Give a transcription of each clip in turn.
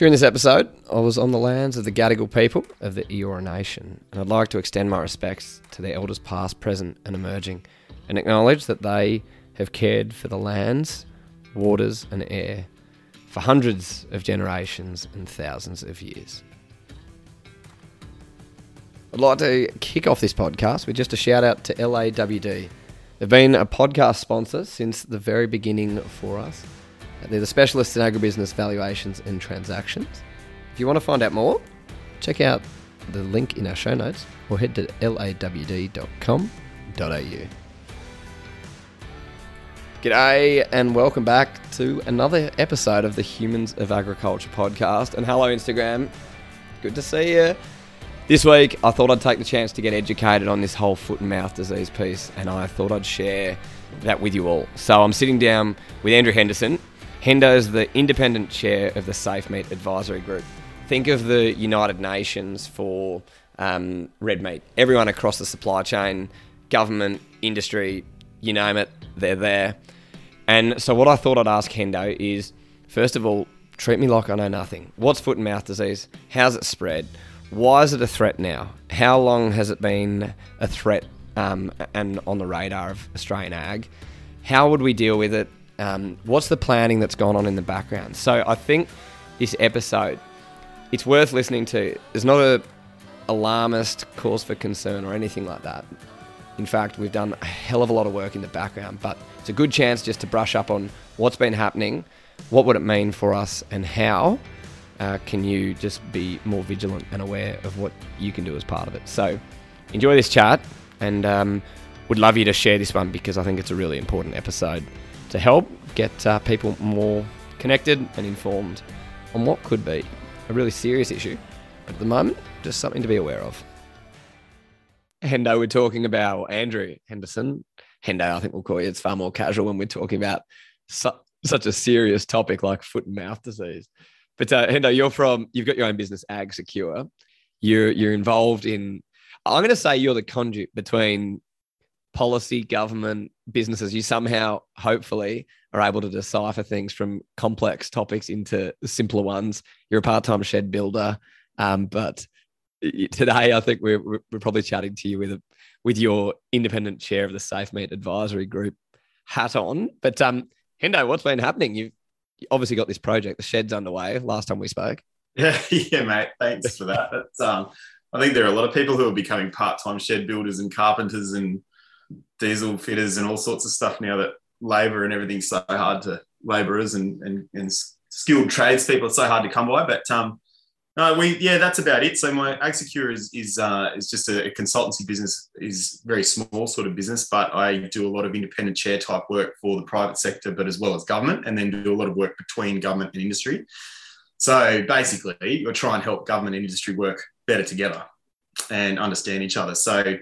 During this episode, I was on the lands of the Gadigal people of the Eora Nation, and I'd like to extend my respects to their elders past, present, and emerging, and acknowledge that they have cared for the lands, waters, and air for hundreds of generations and thousands of years. I'd like to kick off this podcast with just a shout out to LAWD. They've been a podcast sponsor since the very beginning for us. They're the specialists in agribusiness valuations and transactions. If you want to find out more, check out the link in our show notes or head to lawd.com.au. G'day and welcome back to another episode of the Humans of Agriculture podcast. And hello, Instagram. Good to see you. This week, I thought I'd take the chance to get educated on this whole foot and mouth disease piece, and I thought I'd share that with you all. So I'm sitting down with Andrew Henderson. Hendo is the independent chair of the Safe Meat Advisory Group. Think of the United Nations for um, red meat. Everyone across the supply chain, government, industry, you name it, they're there. And so, what I thought I'd ask Hendo is first of all, treat me like I know nothing. What's foot and mouth disease? How's it spread? Why is it a threat now? How long has it been a threat um, and on the radar of Australian ag? How would we deal with it? Um, what's the planning that's gone on in the background? So I think this episode, it's worth listening to. There's not a alarmist cause for concern or anything like that. In fact, we've done a hell of a lot of work in the background, but it's a good chance just to brush up on what's been happening, what would it mean for us, and how uh, can you just be more vigilant and aware of what you can do as part of it. So enjoy this chat, and um, would love you to share this one because I think it's a really important episode to help get uh, people more connected and informed on what could be a really serious issue, but at the moment, just something to be aware of. Hendo, we're talking about Andrew Henderson. Hendo, I think we'll call you. It's far more casual when we're talking about su- such a serious topic like foot and mouth disease. But uh, Hendo, you're from, you've got your own business, Ag Secure. You're you're involved in. I'm going to say you're the conduit between policy, government, businesses. You somehow, hopefully, are able to decipher things from complex topics into simpler ones. You're a part-time shed builder, um, but today I think we're we're probably chatting to you with a with your independent chair of the Safe Meat Advisory Group hat on. But um, Hendo, what's been happening? You've obviously got this project. The shed's underway. Last time we spoke. Yeah, yeah, mate. Thanks for that. Um, I think there are a lot of people who are becoming part-time shed builders and carpenters and diesel fitters and all sorts of stuff now that labour and everything's so hard to labourers and, and, and skilled tradespeople. It's so hard to come by. But um, no, we yeah, that's about it. So my AgSecure is is uh, is just a, consultancy business, is very small sort of business, but I do a lot of independent chair type work for the private sector, but as well as government, and then do a lot of work between government and industry. So basically, we try and help government and industry work better together and understand each other. So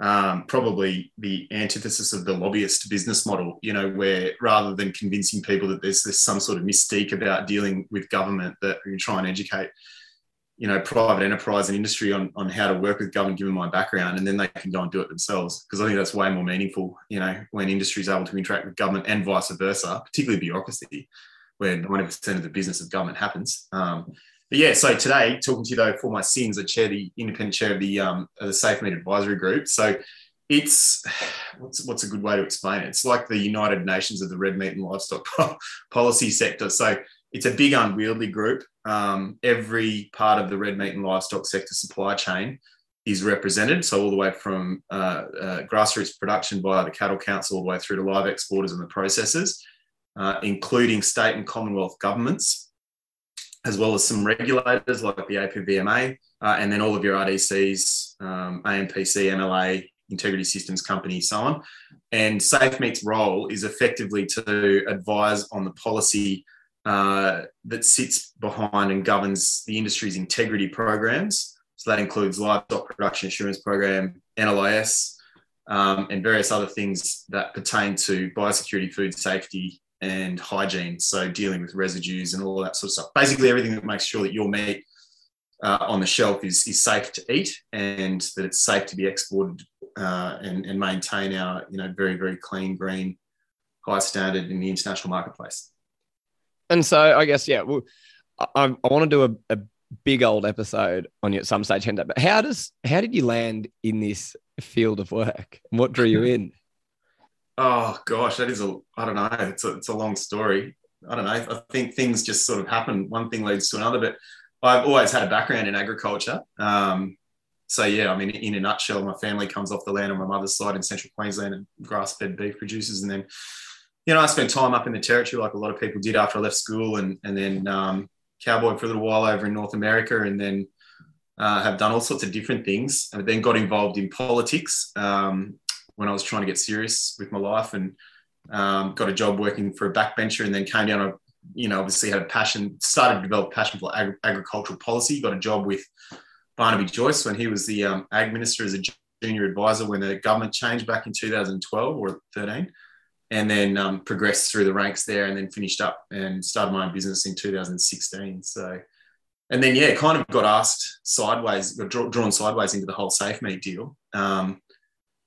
um, probably the antithesis of the lobbyist business model, you know, where rather than convincing people that there's, there's some sort of mystique about dealing with government, that you try and educate you know private enterprise and industry on, on how to work with government given my background and then they can go and do it themselves. Because i think that's way more meaningful you know when industry is able to interact with government and vice versa particularly bureaucracy where 90% of the business of government happens. Um, but yeah so today talking to you though for my sins i chair the independent chair of the um, of the safe meat advisory group so it's what's what's a good way to explain it it's like the united nations of the red meat and livestock policy sector so it's a big unwieldy group. Um, every part of the red meat and livestock sector supply chain is represented. So all the way from uh, uh, grassroots production via the cattle council, all the way through to live exporters and the processors, uh, including state and commonwealth governments, as well as some regulators like the APVMA, uh, and then all of your RDCs, um, AMPC, MLA, integrity systems company, so on. And Safe Meat's role is effectively to advise on the policy uh, that sits behind and governs the industry's integrity programs. So that includes livestock production assurance program, NLIS, um, and various other things that pertain to biosecurity, food safety, and hygiene. So dealing with residues and all that sort of stuff. Basically, everything that makes sure that your meat uh, on the shelf is, is safe to eat and that it's safe to be exported uh, and, and maintain our you know very very clean, green, high standard in the international marketplace and so I guess yeah, well, I, I want to do a, a big old episode on you at some stage, Hendo. But how does how did you land in this field of work? And what drew you in? Oh gosh, that is a I don't know. It's a it's a long story. I don't know. I think things just sort of happen. One thing leads to another. But I've always had a background in agriculture. Um, so yeah, I mean, in a nutshell, my family comes off the land on my mother's side in central Queensland and grass-fed beef producers, and then you know I spent time up in the territory like a lot of people did after I left school, and and then um, cowboy for a little while over in North America, and then uh, have done all sorts of different things. And then got involved in politics um, when I was trying to get serious with my life, and um, got a job working for a backbencher, and then came down. A, you know, obviously had a passion, started to develop passion for ag- agricultural policy. Got a job with Barnaby Joyce when he was the um, ag minister as a junior advisor when the government changed back in 2012 or 13 and then um, progressed through the ranks there and then finished up and started my own business in 2016. So, and then, yeah, kind of got asked sideways, got drawn sideways into the whole SafeMeat deal. Um,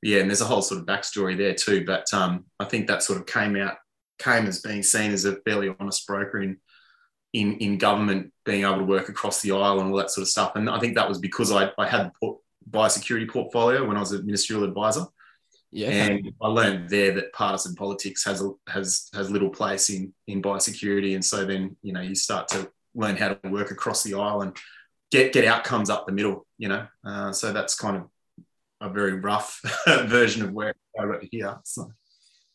yeah, and there's a whole sort of backstory there too. But um, I think that sort of came out, came as being seen as a fairly honest broker in, in, in government, being able to work across the aisle and all that sort of stuff. And I think that was because I, I had the biosecurity portfolio when I was a ministerial advisor. Yeah. And I learned there that partisan politics has a, has has little place in in biosecurity, and so then you know you start to learn how to work across the aisle and get get outcomes up the middle. You know, uh, so that's kind of a very rough version of where I got here. So.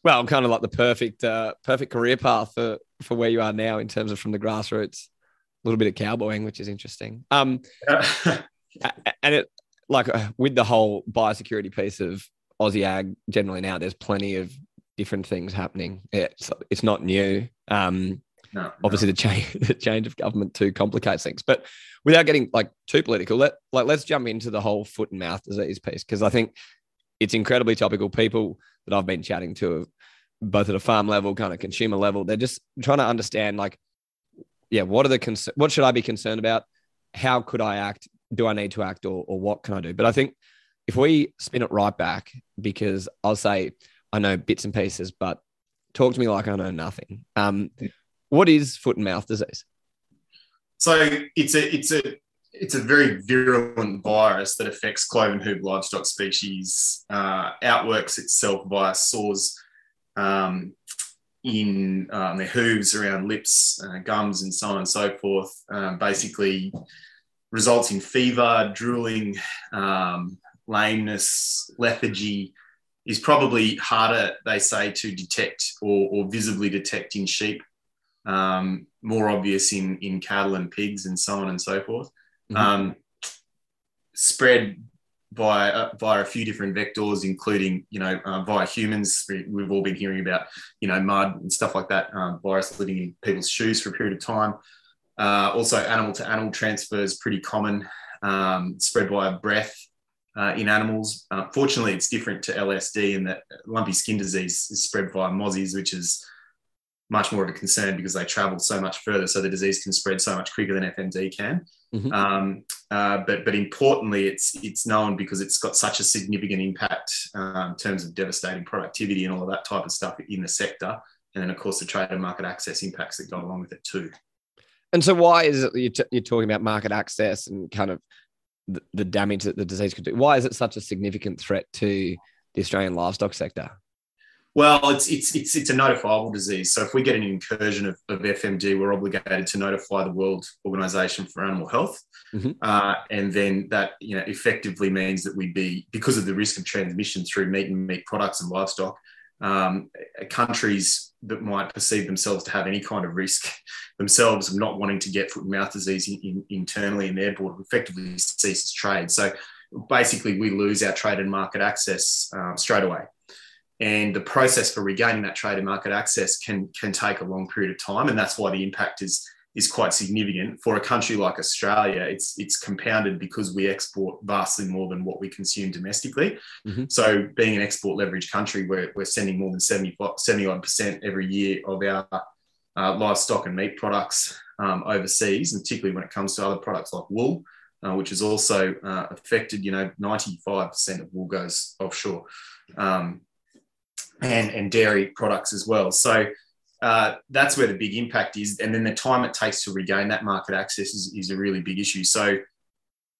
Well, kind of like the perfect uh, perfect career path for for where you are now in terms of from the grassroots, a little bit of cowboying, which is interesting. Um, and it like uh, with the whole biosecurity piece of Aussie ag generally now, there's plenty of different things happening. It's it's not new. Um, no, obviously no. the change the change of government too complicates things. But without getting like too political, let like let's jump into the whole foot and mouth disease piece because I think it's incredibly topical. People that I've been chatting to, both at a farm level, kind of consumer level, they're just trying to understand like, yeah, what are the cons- what should I be concerned about? How could I act? Do I need to act, or or what can I do? But I think if we spin it right back, because I'll say I know bits and pieces, but talk to me like I know nothing. Um, what is foot and mouth disease? So it's a it's a it's a very virulent virus that affects cloven hoof livestock species. Uh, outworks itself via sores um, in um, their hooves, around lips, uh, gums, and so on and so forth. Um, basically, results in fever, drooling, um, lameness, lethargy is probably harder, they say, to detect or, or visibly detect in sheep, um, more obvious in, in cattle and pigs and so on and so forth. Mm-hmm. Um, spread via, uh, via a few different vectors, including, you know, uh, via humans. We've all been hearing about, you know, mud and stuff like that, um, virus living in people's shoes for a period of time. Uh, also, animal to animal transfer is pretty common, um, spread via breath uh, in animals. Uh, fortunately, it's different to LSD in that lumpy skin disease is spread via mozzies, which is much more of a concern because they travel so much further. So the disease can spread so much quicker than FMD can. Mm-hmm. Um, uh, but but importantly, it's it's known because it's got such a significant impact um, in terms of devastating productivity and all of that type of stuff in the sector. And then, of course, the trade and market access impacts that go along with it too. And so, why is it you're, t- you're talking about market access and kind of the, the damage that the disease could do. Why is it such a significant threat to the Australian livestock sector? Well, it's it's it's it's a notifiable disease. So if we get an incursion of, of FMD, we're obligated to notify the World Organization for Animal Health, mm-hmm. uh, and then that you know effectively means that we'd be because of the risk of transmission through meat and meat products and livestock. Um, countries that might perceive themselves to have any kind of risk themselves of not wanting to get foot and mouth disease in, in, internally in their board effectively ceases trade. So basically, we lose our trade and market access um, straight away. And the process for regaining that trade and market access can, can take a long period of time. And that's why the impact is is quite significant for a country like Australia. It's it's compounded because we export vastly more than what we consume domestically. Mm-hmm. So being an export leverage country, we're, we're sending more than 71 percent every year of our uh, livestock and meat products um, overseas, and particularly when it comes to other products like wool, uh, which is also uh, affected. You know, 95 percent of wool goes offshore, um, and and dairy products as well. So uh, that's where the big impact is. And then the time it takes to regain that market access is, is a really big issue. So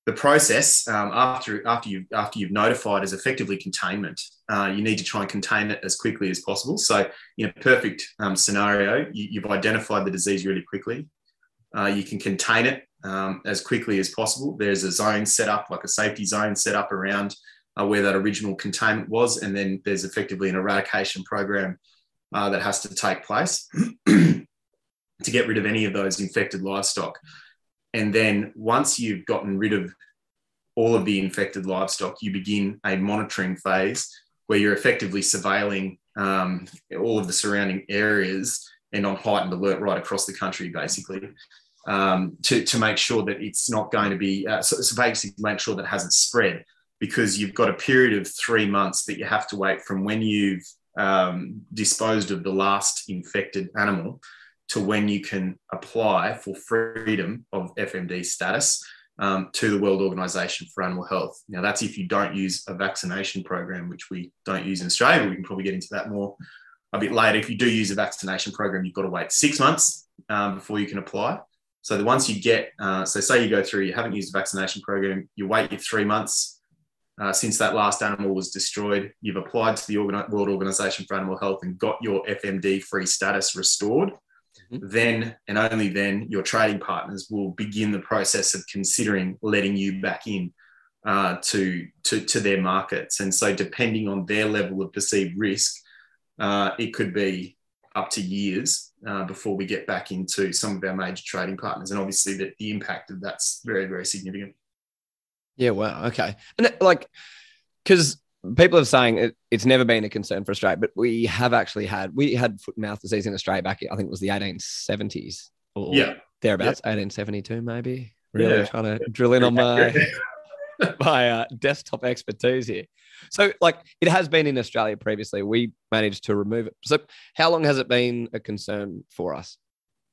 the process um, after after you after you've notified is effectively containment. Uh, you need to try and contain it as quickly as possible. So in a perfect um, scenario, you, have identified the disease really quickly. Uh, you can contain it um, as quickly as possible. There's a zone set up, like a safety zone set up around uh, where that original containment was, and then there's effectively an eradication program uh, that has to take place to get rid of any of those infected livestock. And then once you've gotten rid of all of the infected livestock, you begin a monitoring phase where you're effectively surveilling um, all of the surrounding areas and on heightened alert right across the country, basically, um, to, to make sure that it's not going to be, uh, so, so basically make sure that it hasn't spread because you've got a period of three months that you have to wait from when you've um, disposed of the last infected animal to when you can apply for freedom of FMD status um, to the World Organization for Animal Health. Now, that's if you don't use a vaccination program, which we don't use in Australia, we can probably get into that more a bit later. If you do use a vaccination program, you've got to wait six months um, before you can apply. So the once you get, uh, so say you go through, you haven't used a vaccination program, you wait your three months uh, since that last animal was destroyed. You've applied to the Organ- World Organization for Animal Health and got your FMD free status restored mm-hmm. then and only then your trading partners will begin the process of considering letting you back in uh, to, to, to their markets. And so, depending on their level of perceived risk, uh, it could be up to years uh, before we get back into some of our major trading partners. And obviously, that the impact of that's very, very significant. Yeah. Wow. Okay. And like, because people are saying it, it's never been a concern for Australia, but we have actually had we had foot and mouth disease in Australia back. I think it was the 1870s or yeah. thereabouts, yeah. 1872 maybe. Really yeah. trying to drill in on my my uh, desktop expertise here. So, like, it has been in Australia previously. We managed to remove it. So, how long has it been a concern for us?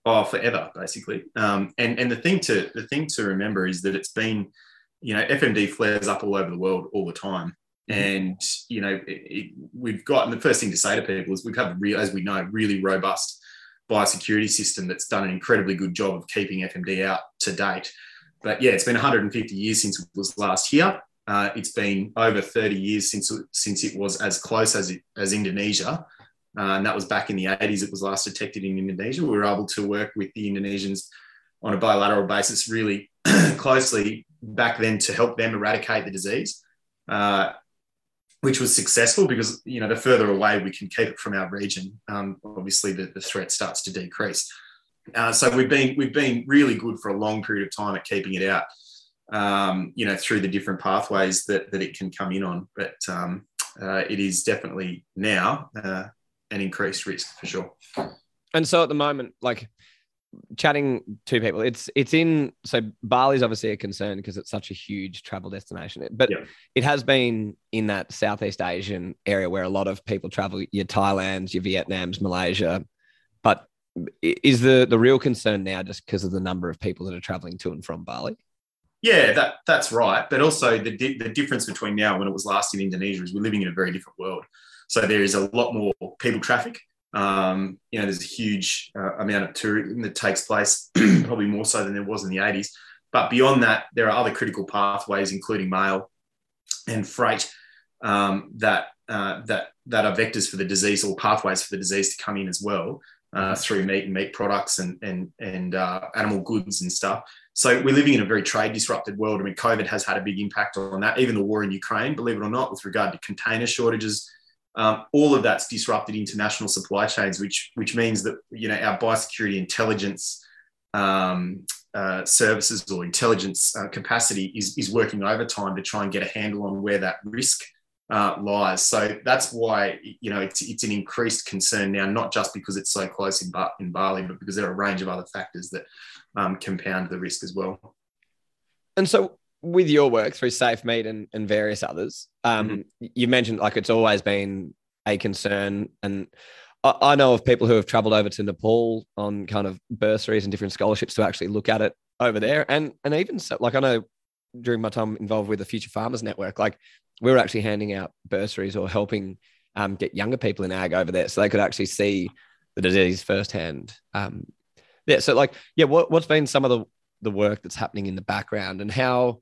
Oh, forever, basically. Um, and and the thing to the thing to remember is that it's been, you know, FMD flares up all over the world all the time. Mm-hmm. And you know, it, it, we've got. And the first thing to say to people is we've had, real, as we know, really robust biosecurity system that's done an incredibly good job of keeping FMD out to date. But yeah, it's been 150 years since it was last here. Uh, it's been over 30 years since since it was as close as it, as Indonesia, uh, and that was back in the 80s. It was last detected in Indonesia. We were able to work with the Indonesians on a bilateral basis really closely back then to help them eradicate the disease. Uh, which was successful because you know the further away we can keep it from our region, um, obviously the, the threat starts to decrease. Uh, so we've been we've been really good for a long period of time at keeping it out, um, you know, through the different pathways that that it can come in on. But um, uh, it is definitely now uh, an increased risk for sure. And so at the moment, like chatting to people it's it's in so bali's obviously a concern because it's such a huge travel destination but yeah. it has been in that southeast asian area where a lot of people travel your thailands your vietnams malaysia. But is the the real concern now just because of the number of people that are traveling to and from bali? Yeah that that's right. But also the the difference between now and when it was last in indonesia is we're living in a very different world. So there is a lot more people traffic um, you know, there's a huge uh, amount of tourism that takes place, probably more so than there was in the 80s. But beyond that, there are other critical pathways, including mail and freight, um, that uh, that that are vectors for the disease or pathways for the disease to come in as well uh, through meat and meat products and and and uh, animal goods and stuff. So we're living in a very trade disrupted world. I mean, COVID has had a big impact on that. Even the war in Ukraine, believe it or not, with regard to container shortages, um, all of that's disrupted international supply chains, which which means that you know our biosecurity intelligence um, uh, services or intelligence uh, capacity is is working overtime to try and get a handle on where that risk uh, lies. So that's why you know it's it's an increased concern now, not just because it's so close in, ba- in Bali, but because there are a range of other factors that um, compound the risk as well. And so, with your work through Safe Meat and, and various others, um, mm-hmm. you mentioned like it's always been a concern. And I, I, know of people who have traveled over to Nepal on kind of bursaries and different scholarships to actually look at it over there. And and even so, like I know during my time involved with the Future Farmers Network, like we were actually handing out bursaries or helping um, get younger people in ag over there so they could actually see the disease firsthand. Um, yeah. So like, yeah, what, what's been some of the, the work that's happening in the background and how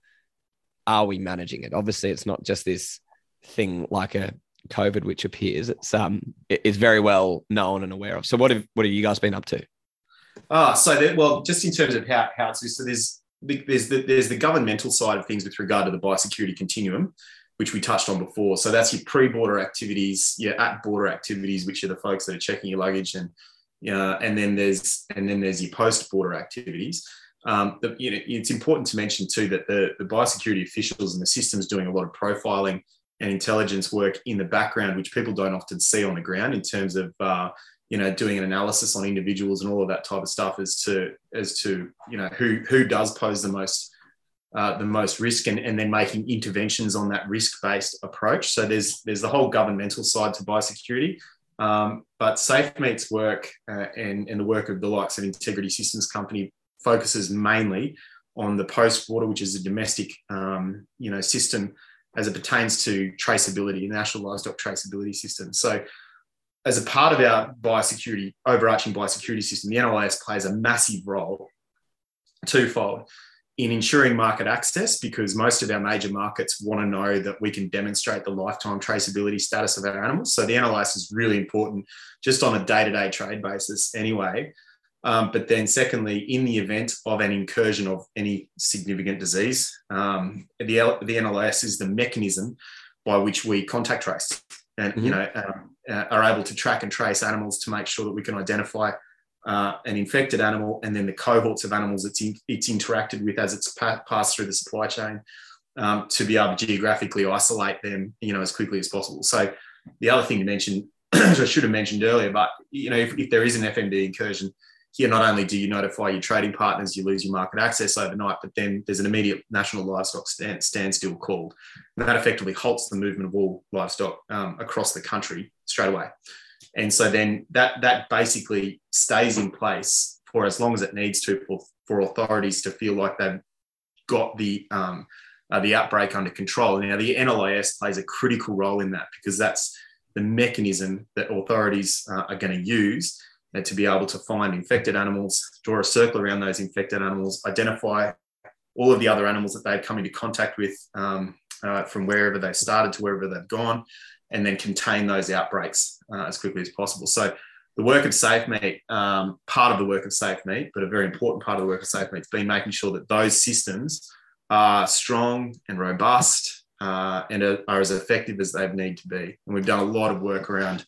are we managing it? Obviously it's not just this thing like a COVID, which appears it's, um, it's very well known and aware of. So what have, what have you guys been up to? Ah, so that, well, just in terms of how, how it's, so there's, there's the, there's the governmental side of things with regard to the biosecurity continuum, which we touched on before. So that's your pre-border activities, your at-border activities, which are the folks that are checking your luggage, and uh, and then there's and then there's your post-border activities. Um, the, you know, it's important to mention too that the, the biosecurity officials and the systems doing a lot of profiling and intelligence work in the background, which people don't often see on the ground in terms of uh, you know doing an analysis on individuals and all of that type of stuff as to as to you know who who does pose the most uh, the most risk and, and then making interventions on that risk-based approach. So there's there's the whole governmental side to biosecurity, um, but SafeMeat's work uh, and, and the work of the likes of Integrity Systems Company focuses mainly on the post border, which is a domestic um, you know system as it pertains to traceability, the national livestock traceability system. So as a part of our biosecurity, overarching biosecurity system, the NLIS plays a massive role twofold in ensuring market access because most of our major markets want to know that we can demonstrate the lifetime traceability status of our animals. So the NLIS is really important just on a day to day trade basis anyway. Um, but then, secondly, in the event of an incursion of any significant disease, um, the, the NLIS is the mechanism by which we contact trace and mm-hmm. you know um, uh, are able to track and trace animals to make sure that we can identify uh, an infected animal and then the cohorts of animals it's, in, it's interacted with as it's pa- passed through the supply chain um, to be able to geographically isolate them, you know, as quickly as possible. So the other thing to mention, which I should have mentioned earlier, but you know, if, if there is an FMD incursion, here not only do you notify your trading partners, you lose your market access overnight, but then there's an immediate national livestock stand, standstill called. And that effectively halts the movement of all livestock um, across the country straight away. And so then that that basically stays in place for as long as it needs to for, for authorities to feel like they've got the um, uh, the outbreak under control. Now the NLIS plays a critical role in that because that's the mechanism that authorities uh, are going to use uh, to be able to find infected animals, draw a circle around those infected animals, identify all of the other animals that they've come into contact with um, uh, from wherever they started to wherever they've gone, and then contain those outbreaks uh, as quickly as possible. So the work of SafeMeat, um, part of the work of SafeMeat, but a very important part of the work of SafeMeat has been making sure that those systems are strong and robust uh, and are, are, as effective as they need to be. And we've done a lot of work around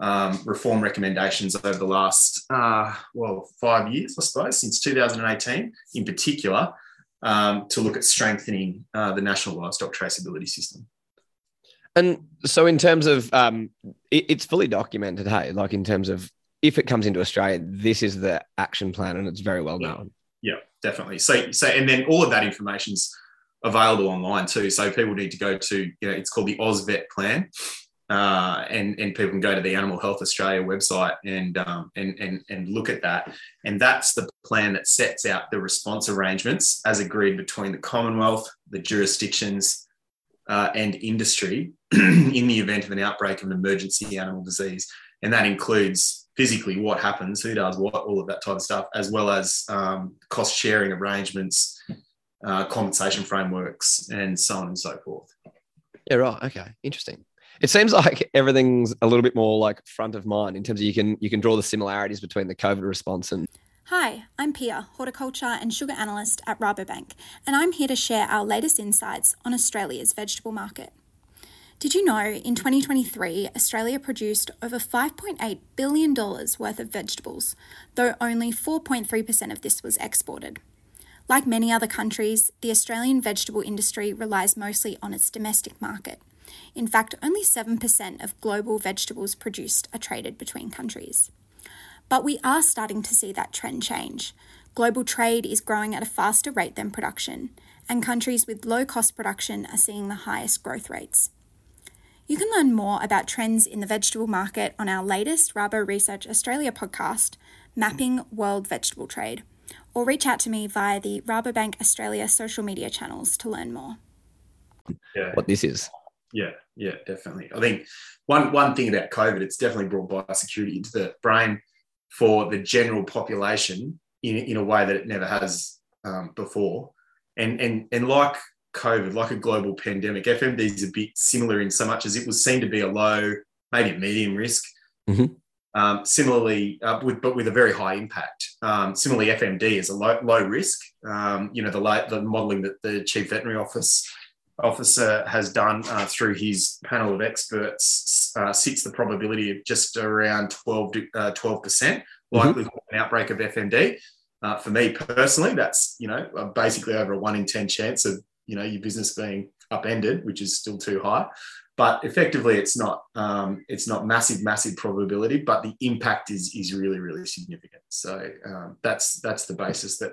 um, reform recommendations over the last, uh, well, five years, I suppose, since 2018 in particular, um, to look at strengthening uh, the national livestock traceability system. And so, in terms of, um, it, it's fully documented. Hey, like in terms of if it comes into Australia, this is the action plan, and it's very well known. Yeah, definitely. So, so, and then all of that information's available online too. So people need to go to, you know, it's called the AusVet plan, uh, and and people can go to the Animal Health Australia website and um, and and and look at that. And that's the plan that sets out the response arrangements as agreed between the Commonwealth, the jurisdictions, uh, and industry in the event of an outbreak of an emergency animal disease. And that includes physically what happens, who does what, all of that type of stuff, as well as um, cost sharing arrangements, uh, compensation frameworks, and so on and so forth. Yeah, right. Okay, interesting. It seems like everything's a little bit more like front of mind in terms of you can you can draw the similarities between the COVID response and Hi, I'm Pia, horticulture and sugar analyst at Rabobank, and I'm here to share our latest insights on Australia's vegetable market. Did you know in 2023 Australia produced over $5.8 billion worth of vegetables, though only 4.3% of this was exported? Like many other countries, the Australian vegetable industry relies mostly on its domestic market. In fact, only 7% of global vegetables produced are traded between countries. But we are starting to see that trend change. Global trade is growing at a faster rate than production, and countries with low cost production are seeing the highest growth rates. You can learn more about trends in the vegetable market on our latest Rabo Research Australia podcast, Mapping World Vegetable Trade, or reach out to me via the Rabobank Australia social media channels to learn more. Yeah. What this is. Yeah, yeah, definitely. I think one one thing about COVID, it's definitely brought biosecurity into the brain for the general population in, in a way that it never has um, before. And, and, and like COVID, like a global pandemic, FMD is a bit similar in so much as it was seen to be a low, maybe medium risk. Mm-hmm. Um, similarly, uh, with, but with a very high impact. Um, similarly, FMD is a low, low risk. Um, you know, the, the modelling that the chief veterinary office officer has done uh, through his panel of experts uh, sits the probability of just around 12, uh, 12% likely mm-hmm. an outbreak of FMD. Uh, for me personally, that's you know basically over a one in ten chance of you know your business being upended, which is still too high. But effectively, it's not um, it's not massive, massive probability, but the impact is is really, really significant. So um, that's that's the basis that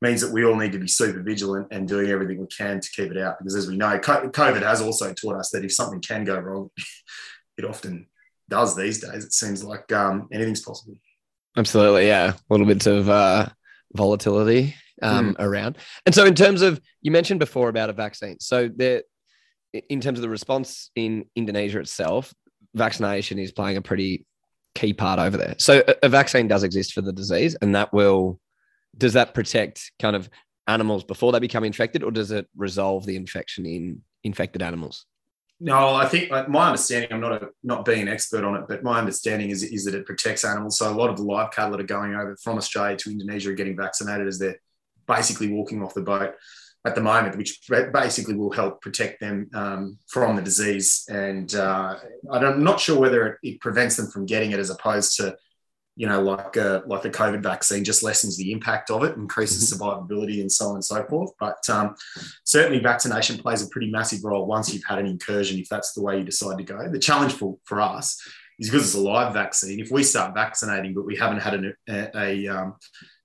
means that we all need to be super vigilant and doing everything we can to keep it out. Because as we know, COVID has also taught us that if something can go wrong, it often does these days. It seems like um, anything's possible. Absolutely, yeah. A little bit of uh, volatility um, mm. around. And so, in terms of you mentioned before about a vaccine, so there, in terms of the response in Indonesia itself, vaccination is playing a pretty key part over there. So, a, a vaccine does exist for the disease, and that will does that protect kind of animals before they become infected, or does it resolve the infection in infected animals? No, I think my understanding. I'm not a not being an expert on it, but my understanding is is that it protects animals. So a lot of the live cattle that are going over from Australia to Indonesia are getting vaccinated as they're basically walking off the boat at the moment, which basically will help protect them um, from the disease. And uh, I'm not sure whether it prevents them from getting it as opposed to you know, like a, like a COVID vaccine just lessens the impact of it, increases mm-hmm. survivability and so on and so forth. But um, certainly vaccination plays a pretty massive role once you've had an incursion, if that's the way you decide to go. The challenge for, for us is because it's a live vaccine. If we start vaccinating, but we haven't had an, a, a um,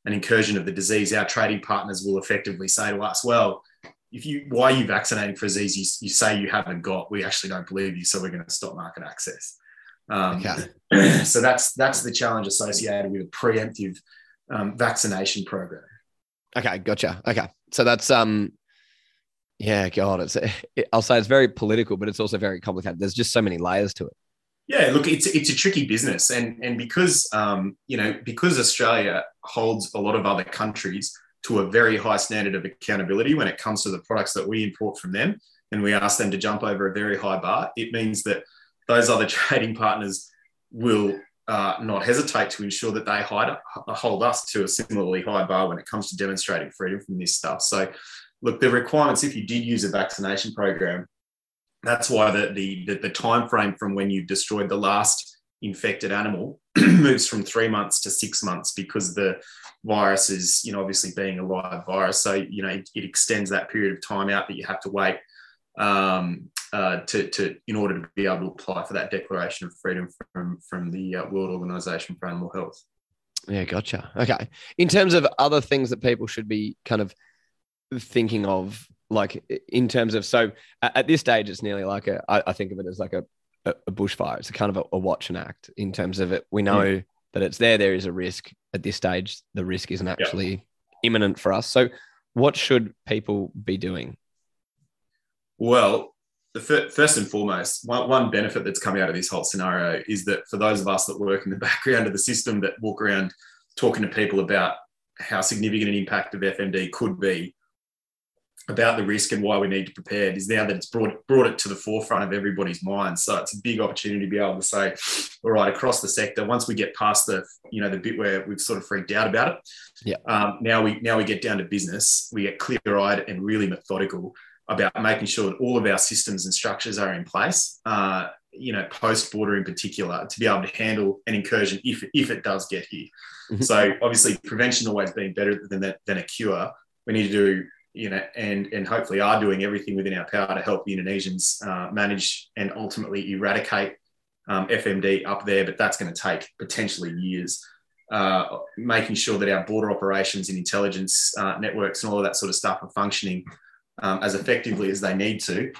an incursion of the disease, our trading partners will effectively say to us, well, if you why are you vaccinating for a disease you, you say you haven't got, we actually don't believe you, so we're going to stop market access. Um, okay. So that's that's the challenge associated with a preemptive um, vaccination program. Okay, gotcha. Okay, so that's um, yeah, God, it's it, I'll say it's very political, but it's also very complicated. There's just so many layers to it. Yeah, look, it's it's a tricky business, and and because um, you know, because Australia holds a lot of other countries to a very high standard of accountability when it comes to the products that we import from them, and we ask them to jump over a very high bar. It means that those other trading partners will uh, not hesitate to ensure that they hide, hold us to a similarly high bar when it comes to demonstrating freedom from this stuff. So, look, the requirements if you did use a vaccination program, that's why the the the, the time frame from when you've destroyed the last infected animal moves from three months to six months because the virus is, you know, obviously being a live virus. So, you know, it, it extends that period of time out that you have to wait um, uh, to, to in order to be able to apply for that declaration of freedom from from the uh, World Organization for Animal Health. Yeah, gotcha. Okay. In terms of other things that people should be kind of thinking of, like in terms of, so at this stage, it's nearly like a, I, I think of it as like a, a, a bushfire. It's a kind of a, a, watch and act in terms of it. We know yeah. that it's there. There is a risk at this stage. The risk isn't actually yeah. imminent for us. So, what should people be doing? Well, the fir- first and foremost, one, benefit that's come out of this whole scenario is that for those of us that work in the background of the system that walk around talking to people about how significant an impact of FMD could be, about the risk and why we need to prepare is now that it's brought brought it to the forefront of everybody's mind. So it's a big opportunity to be able to say, all right, across the sector, once we get past the you know the bit where we've sort of freaked out about it, yeah. Um, now we now we get down to business. We get clear eyed and really methodical about making sure that all of our systems and structures are in place. Uh, you know, post border in particular, to be able to handle an incursion if if it does get here. Mm-hmm. So obviously, prevention always being better than that, than a cure. We need to do you know, and and hopefully are doing everything within our power to help the Indonesians uh, manage and ultimately eradicate um, FMD up there. But that's going to take potentially years. Uh, making sure that our border operations and intelligence uh, networks and all of that sort of stuff are functioning um, as effectively as they need to,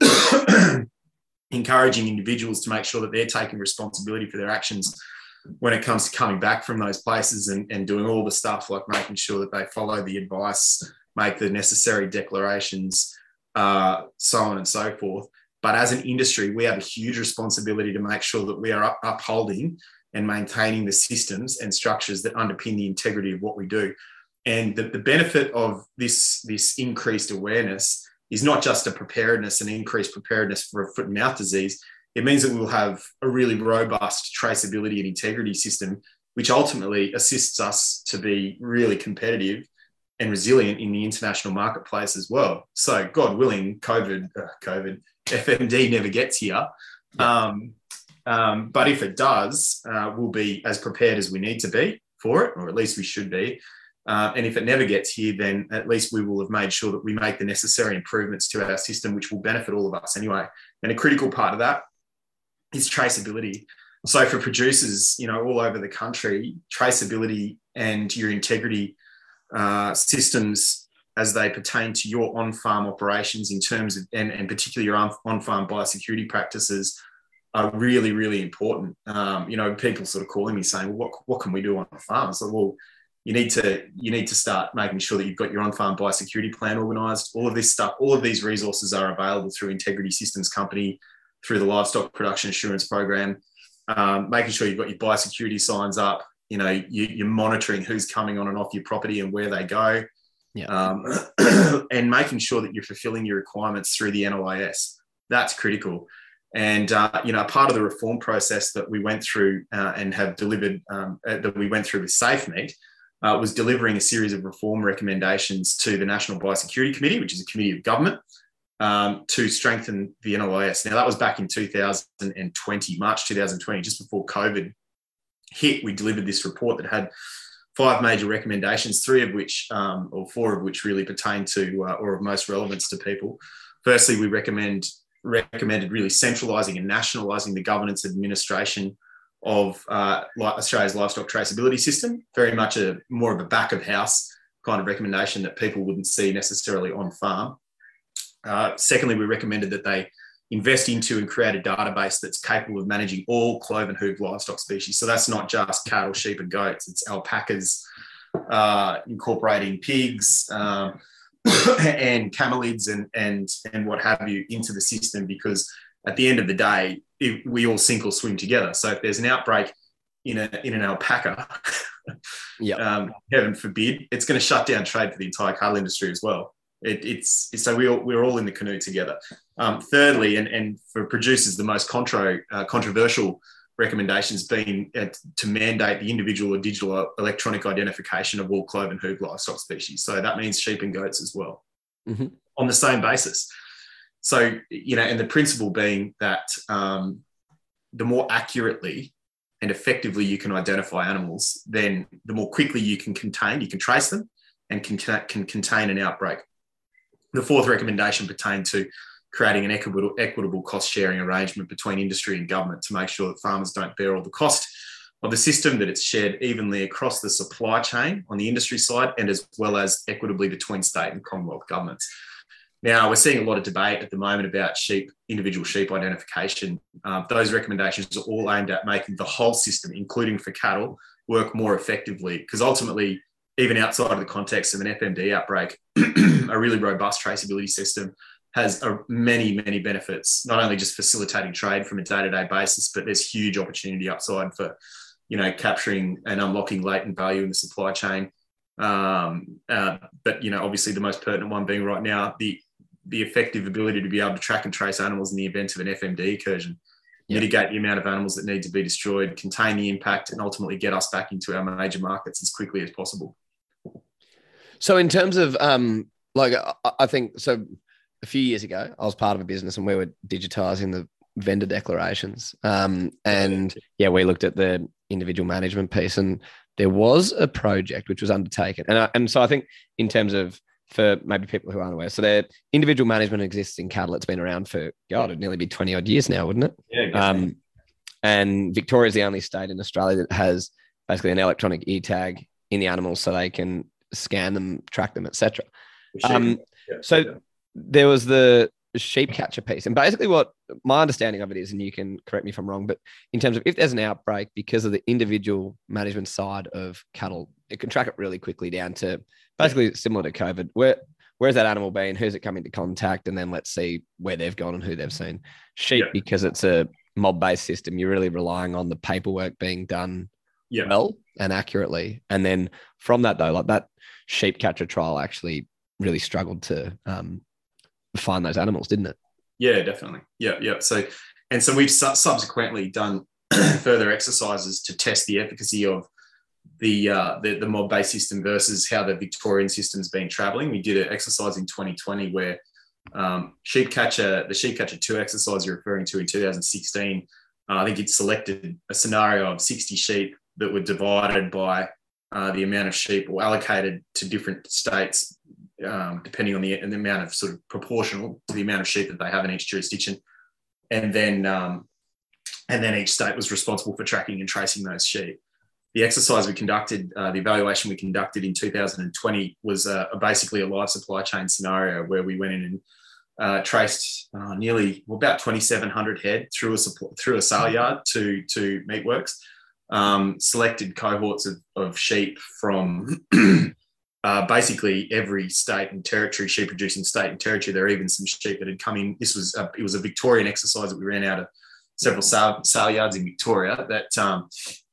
encouraging individuals to make sure that they're taking responsibility for their actions when it comes to coming back from those places and, and doing all the stuff like making sure that they follow the advice, make the necessary declarations, uh, so on and so forth. But as an industry, we have a huge responsibility to make sure that we are upholding and maintaining the systems and structures that underpin the integrity of what we do. And the, the benefit of this, this increased awareness is not just a preparedness and increased preparedness for a foot and mouth disease. It means that we'll have a really robust traceability and integrity system, which ultimately assists us to be really competitive and resilient in the international marketplace as well. So, God willing, COVID, uh, COVID, FMD never gets here. Um, um, but if it does, uh, we'll be as prepared as we need to be for it, or at least we should be. Uh, and if it never gets here, then at least we will have made sure that we make the necessary improvements to our system, which will benefit all of us anyway. And a critical part of that is traceability. So for producers, you know, all over the country, traceability and your integrity uh, systems as they pertain to your on-farm operations in terms of, and, and particularly your on-farm biosecurity practices are really, really important. Um, you know, people sort of calling me saying, well, what, what can we do on the farm? So, well, you need to you need to start making sure that you've got your on-farm biosecurity plan organized. All of this stuff, all of these resources are available through Integrity Systems Company, through the Livestock Production Assurance Program. Um, making sure you've got your biosecurity signs up. You know, you, are monitoring who's coming on and off your property and where they go. Yeah. Um, and making sure that you're fulfilling your requirements through the NLIS. That's critical. And uh, you know, part of the reform process that we went through uh, and have delivered um, uh, that we went through with SafeMeat uh, was delivering a series of reform recommendations to the National Biosecurity Committee, which is a committee of government, um, to strengthen the NLIS. Now that was back in 2020, March 2020, just before COVID hit. We delivered this report that had five major recommendations, three of which, um, or four of which, really pertain to uh, or of most relevance to people. Firstly, we recommend recommended really centralising and nationalising the governance administration of uh, Australia's livestock traceability system. Very much a more of a back of house kind of recommendation that people wouldn't see necessarily on farm. Uh, secondly, we recommended that they invest into and create a database that's capable of managing all cloven hooved livestock species. So that's not just cattle, sheep, and goats, it's alpacas, uh, incorporating pigs. Um, and camelids and and and what have you into the system because at the end of the day it, we all sink or swim together so if there's an outbreak in a in an alpaca yeah um, heaven forbid it's going to shut down trade for the entire cattle industry as well it, it's, it's, so we all, we're all in the canoe together um, thirdly and, and for producers the most contro, uh, controversial recommendations being uh, to mandate the individual or digital electronic identification of all cloven hoof livestock species. So that means sheep and goats as well mm-hmm. on the same basis. So, you know, and the principle being that um, the more accurately and effectively you can identify animals, then the more quickly you can contain, you can trace them and can, can contain an outbreak. The fourth recommendation pertained to creating an equitable, equitable cost sharing arrangement between industry and government to make sure that farmers don't bear all the cost of the system, that it's shared evenly across the supply chain on the industry side and as well as equitably between state and Commonwealth governments. Now, we're seeing a lot of debate at the moment about sheep, individual sheep identification. Uh, those recommendations are all aimed at making the whole system, including for cattle, work more effectively because ultimately, even outside of the context of an FMD outbreak, a really robust traceability system has a, many, many benefits, not only just facilitating trade from a day to day basis, but there's huge opportunity upside for, you know, capturing and unlocking latent value in the supply chain. Um, uh, but, you know, obviously the most pertinent one being right now, the, the effective ability to be able to track and trace animals in the event of an FMD incursion, mitigate the amount of animals that need to be destroyed, contain the impact, and ultimately get us back into our major markets as quickly as possible. So, in terms of um, like, I think so a few years ago, I was part of a business and we were digitizing the vendor declarations. Um, and yeah, we looked at the individual management piece, and there was a project which was undertaken. And, I, and so I think in terms of for maybe people who aren't aware, so their individual management exists in cattle. It's been around for God, it'd nearly be twenty odd years now, wouldn't it? Yeah. Um, and Victoria is the only state in Australia that has basically an electronic e tag in the animals, so they can scan them, track them, etc. Um, yeah. so there was the sheep catcher piece. And basically, what my understanding of it is, and you can correct me if I'm wrong, but in terms of if there's an outbreak because of the individual management side of cattle, it can track it really quickly down to basically yeah. similar to COVID. Where where's that animal been? Who's it come into contact? And then let's see where they've gone and who they've seen. Sheep, yeah. because it's a mob based system, you're really relying on the paperwork being done Yeah. well and accurately. And then from that though, like that sheep catcher trial actually really struggled to um, find those animals, didn't it? Yeah, definitely. Yeah, yeah. So, and so we've su- subsequently done further exercises to test the efficacy of the uh, the, the mob based system versus how the Victorian system's been traveling. We did an exercise in 2020 where um, sheep catcher, the sheep catcher two exercise you're referring to in 2016, uh, I think it selected a scenario of 60 sheep that were divided by uh, the amount of sheep or allocated to different states um, depending on the, the amount of sort of proportional to the amount of sheep that they have in each jurisdiction. And then, um, and then each state was responsible for tracking and tracing those sheep. The exercise we conducted, uh, the evaluation we conducted in 2020 was uh, basically a live supply chain scenario where we went in and uh, traced uh, nearly well, about 2,700 head through a support, through a sale yard to to meatworks. Um, selected cohorts of, of sheep from uh, basically every state and territory, sheep producing state and territory. There are even some sheep that had come in. This was a, it was a Victorian exercise that we ran out of several sale, sale yards in Victoria that um,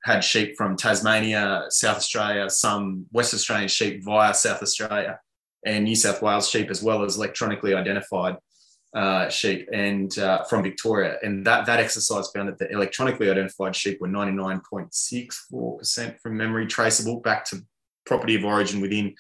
had sheep from Tasmania, South Australia, some West Australian sheep via South Australia, and New South Wales sheep, as well as electronically identified uh, sheep and uh, from Victoria. And that, that exercise found that the electronically identified sheep were 99.64% from memory traceable back to property of origin within,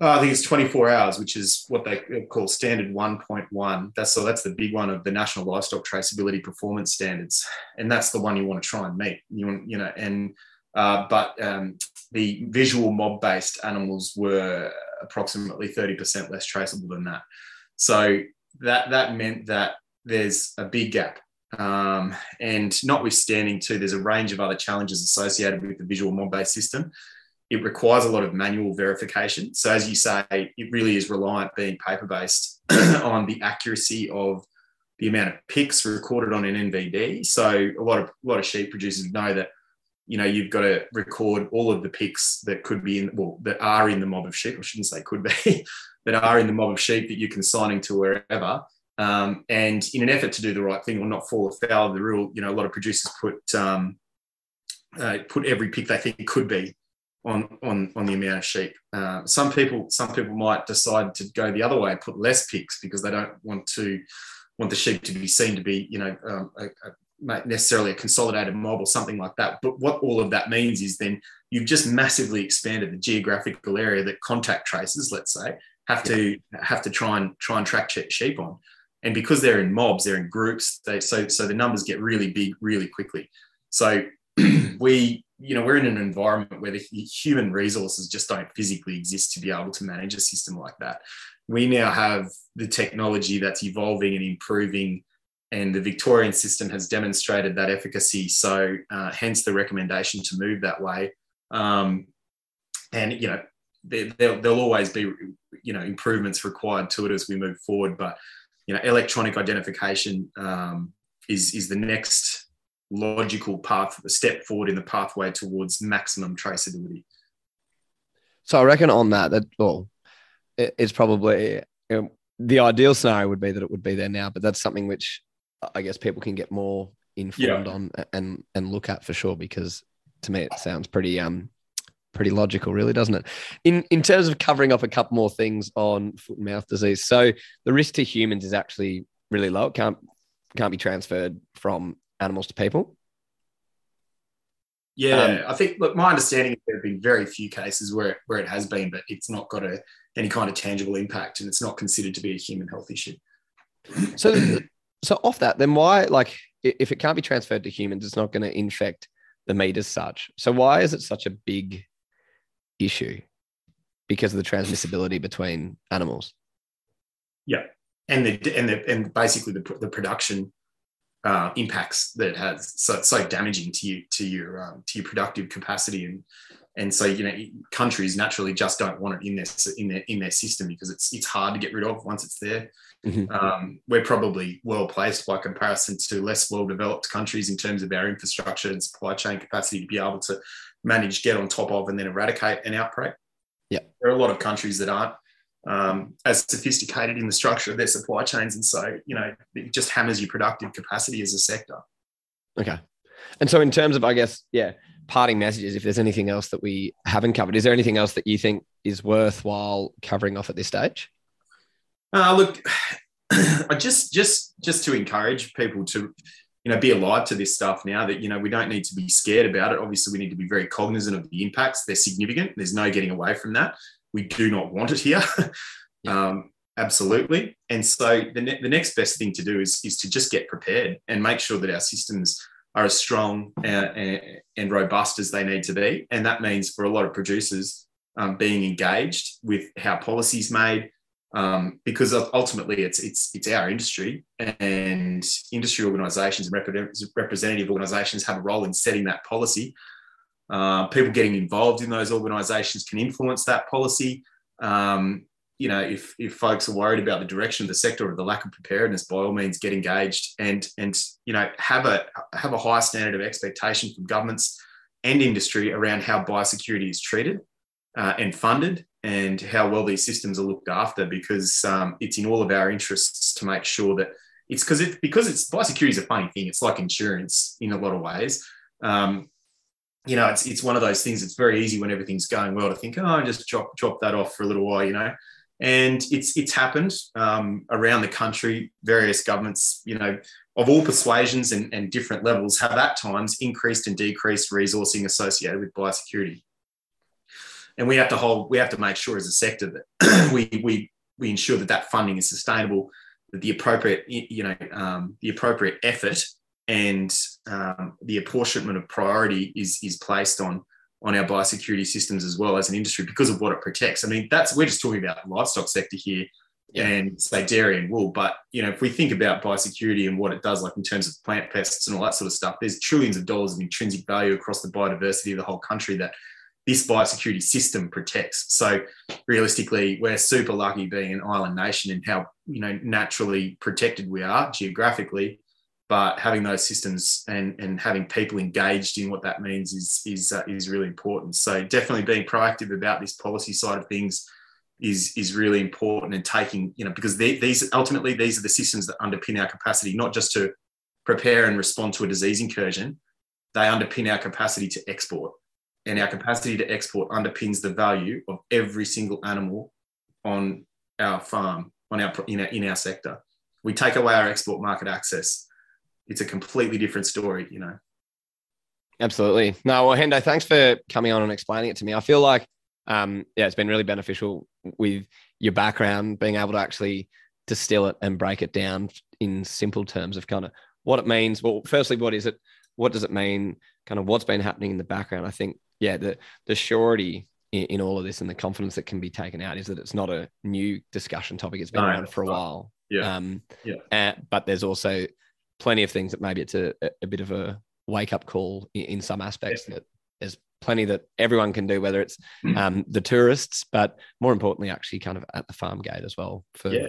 uh, I think it's 24 hours, which is what they call standard 1.1. That's so that's the big one of the National Livestock Traceability Performance Standards, and that's the one you want to try and meet. You want, you know, and uh, but um, the visual mob-based animals were approximately 30% less traceable than that. So that that meant that there's a big gap. Um, and notwithstanding, too, there's a range of other challenges associated with the visual mob-based system it requires a lot of manual verification. So, as you say, it really is reliant being paper based on the accuracy of the amount of PICs recorded on an NVD. So, a lot of a lot of sheep producers know that you know you've got to record all of the PICs that could be in well that are in the mob of sheep. I shouldn't say could be that are in the mob of sheep that you're consigning to wherever. Um, and in an effort to do the right thing or not fall afoul of the rule, you know, a lot of producers put um, uh, put every PIC they think could be on on on the amount of sheep. Uh, some people some people might decide to go the other way, put less pigs because they don't want to want the sheep to be seen to be you know um, a, a, necessarily a consolidated mob or something like that. But what all of that means is then you've just massively expanded the geographical area that contact tracers, let's say, have to have to try and try and track sheep on. And because they're in mobs, they're in groups. They, so so the numbers get really big really quickly. So we you know we're in an environment where the human resources just don't physically exist to be able to manage a system like that. We now have the technology that's evolving and improving and the victorian system has demonstrated that efficacy. So uh, hence the recommendation to move that way. Um, and you know there, there'll, always be you know improvements required to it as we move forward but you know electronic identification um, is is the next logical path, a step forward in the pathway towards maximum traceability. So I reckon on that, that well, it's probably you know, the ideal scenario would be that it would be there now, but that's something which I guess people can get more informed yeah. on and and look at for sure because to me it sounds pretty um pretty logical really doesn't it in in terms of covering up a couple more things on foot and mouth disease so the risk to humans is actually really low it can't can't be transferred from animals to people? Yeah, um, I think. Look, my understanding is there have been very few cases where where it has been, but it's not got a any kind of tangible impact, and it's not considered to be a human health issue. So, so off that, then why like if it can't be transferred to humans, it's not going to infect the meat as such. So why is it such a big issue? Because of the transmissibility between animals. Yeah, and the and the and basically the the production uh, impacts that it has. So it's so damaging to you to your um, to your productive capacity and and so you know countries naturally just don't want it in their in their in their system because it's it's hard to get rid of once it's there. Mm-hmm. Um, we're probably well placed by comparison to less well developed countries in terms of our infrastructure and supply chain capacity to be able to manage, get on top of, and then eradicate an outbreak. Yeah, there are a lot of countries that aren't um, as sophisticated in the structure of their supply chains, and so you know it just hammers your productive capacity as a sector. Okay, and so in terms of I guess yeah, parting messages. If there's anything else that we haven't covered, is there anything else that you think is worthwhile covering off at this stage? Uh, look, I just just just to encourage people to you know be alive to this stuff now that you know we don't need to be scared about it obviously we need to be very cognizant of the impacts they're significant there's no getting away from that we do not want it here yeah. um, absolutely and so the, ne- the next best thing to do is is to just get prepared and make sure that our systems are as strong and, and, and robust as they need to be and that means for a lot of producers um, being engaged with how policies made um, because ultimately it's it's it's our industry and industry organisations and representative organisations have a role in setting that policy. Uh, people getting involved in those organisations can influence that policy. Um, you know, if if folks are worried about the direction of the sector or the lack of preparedness, by all means, get engaged and and you know have a have a high standard of expectation from governments and industry around how biosecurity is treated uh, and funded and how well these systems are looked after because um, it's in all of our interests to make sure that it's because it because it's biosecurity is a funny thing. It's like insurance in a lot of ways. Um, you know, it's it's one of those things. It's very easy when everything's going well to think, oh, I just chop chop that off for a little while, you know. And it's it's happened um, around the country. Various governments, you know, of all persuasions and, and different levels, have at times increased and decreased resourcing associated with biosecurity and we have to hold we have to make sure as a sector that we we we ensure that that funding is sustainable that the appropriate you know um, the appropriate effort and um, the apportionment of priority is is placed on on our biosecurity systems as well as an industry because of what it protects. I mean, that's we're just talking about the livestock sector here yeah. and say dairy and wool. But you know, if we think about biosecurity and what it does, like in terms of plant pests and all that sort of stuff, there's trillions of dollars of intrinsic value across the biodiversity of the whole country that this biosecurity system protects. So realistically, we're super lucky being an island nation and how you know naturally protected we are geographically. But having those systems and, and having people engaged in what that means is is uh, is really important. So definitely being proactive about this policy side of things is is really important and taking you know because they, these ultimately these are the systems that underpin our capacity not just to prepare and respond to a disease incursion they underpin our capacity to export and our capacity to export underpins the value of every single animal on our farm, on our in our, in our sector. We take away our export market access. It's a completely different story, you know. Absolutely. No, well, Hendo, thanks for coming on and explaining it to me. I feel like, um, yeah, it's been really beneficial with your background, being able to actually distill it and break it down in simple terms of kind of what it means. Well, firstly, what is it? What does it mean? Kind of what's been happening in the background. I think yeah, the the surety in, in, all of this and the confidence that can be taken out is that it's not a new discussion topic. It's been no, around for a while. Yeah. Um, yeah. And, but there's also plenty of things that maybe it's a, a bit of a wake up call in, in some aspects yeah. that there's plenty that everyone can do, whether it's mm. um, the tourists, but more importantly, actually kind of at the farm gate as well for yeah.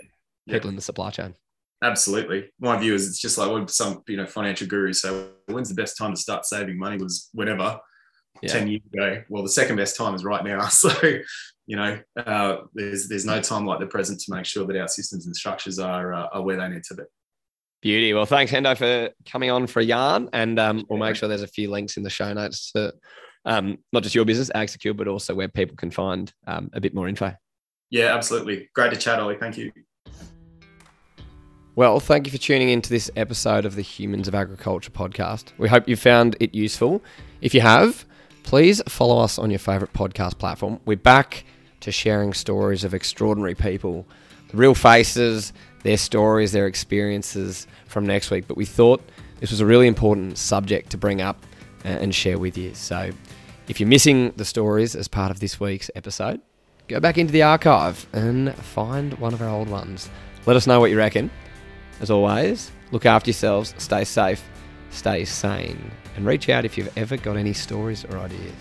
people yeah. in the supply chain. Absolutely. My view is it's just like what some you know financial gurus say. When's the best time to start saving money? Was whenever yeah. 10 years ago. Well, the second best time is right now. So, you know, uh, there's there's no time like the present to make sure that our systems and structures are, uh, are where they need to be. Beauty. Well, thanks, Hendo, for coming on for a yarn. And um, we'll make sure there's a few links in the show notes to um, not just your business, Ag Secure, but also where people can find um, a bit more info. Yeah, absolutely. Great to chat, Ollie. Thank you. Well, thank you for tuning in to this episode of the Humans of Agriculture podcast. We hope you found it useful. If you have, please follow us on your favourite podcast platform. We're back to sharing stories of extraordinary people, the real faces, their stories, their experiences from next week. But we thought this was a really important subject to bring up uh, and share with you. So if you're missing the stories as part of this week's episode, go back into the archive and find one of our old ones. Let us know what you reckon. As always, look after yourselves, stay safe, stay sane and reach out if you've ever got any stories or ideas.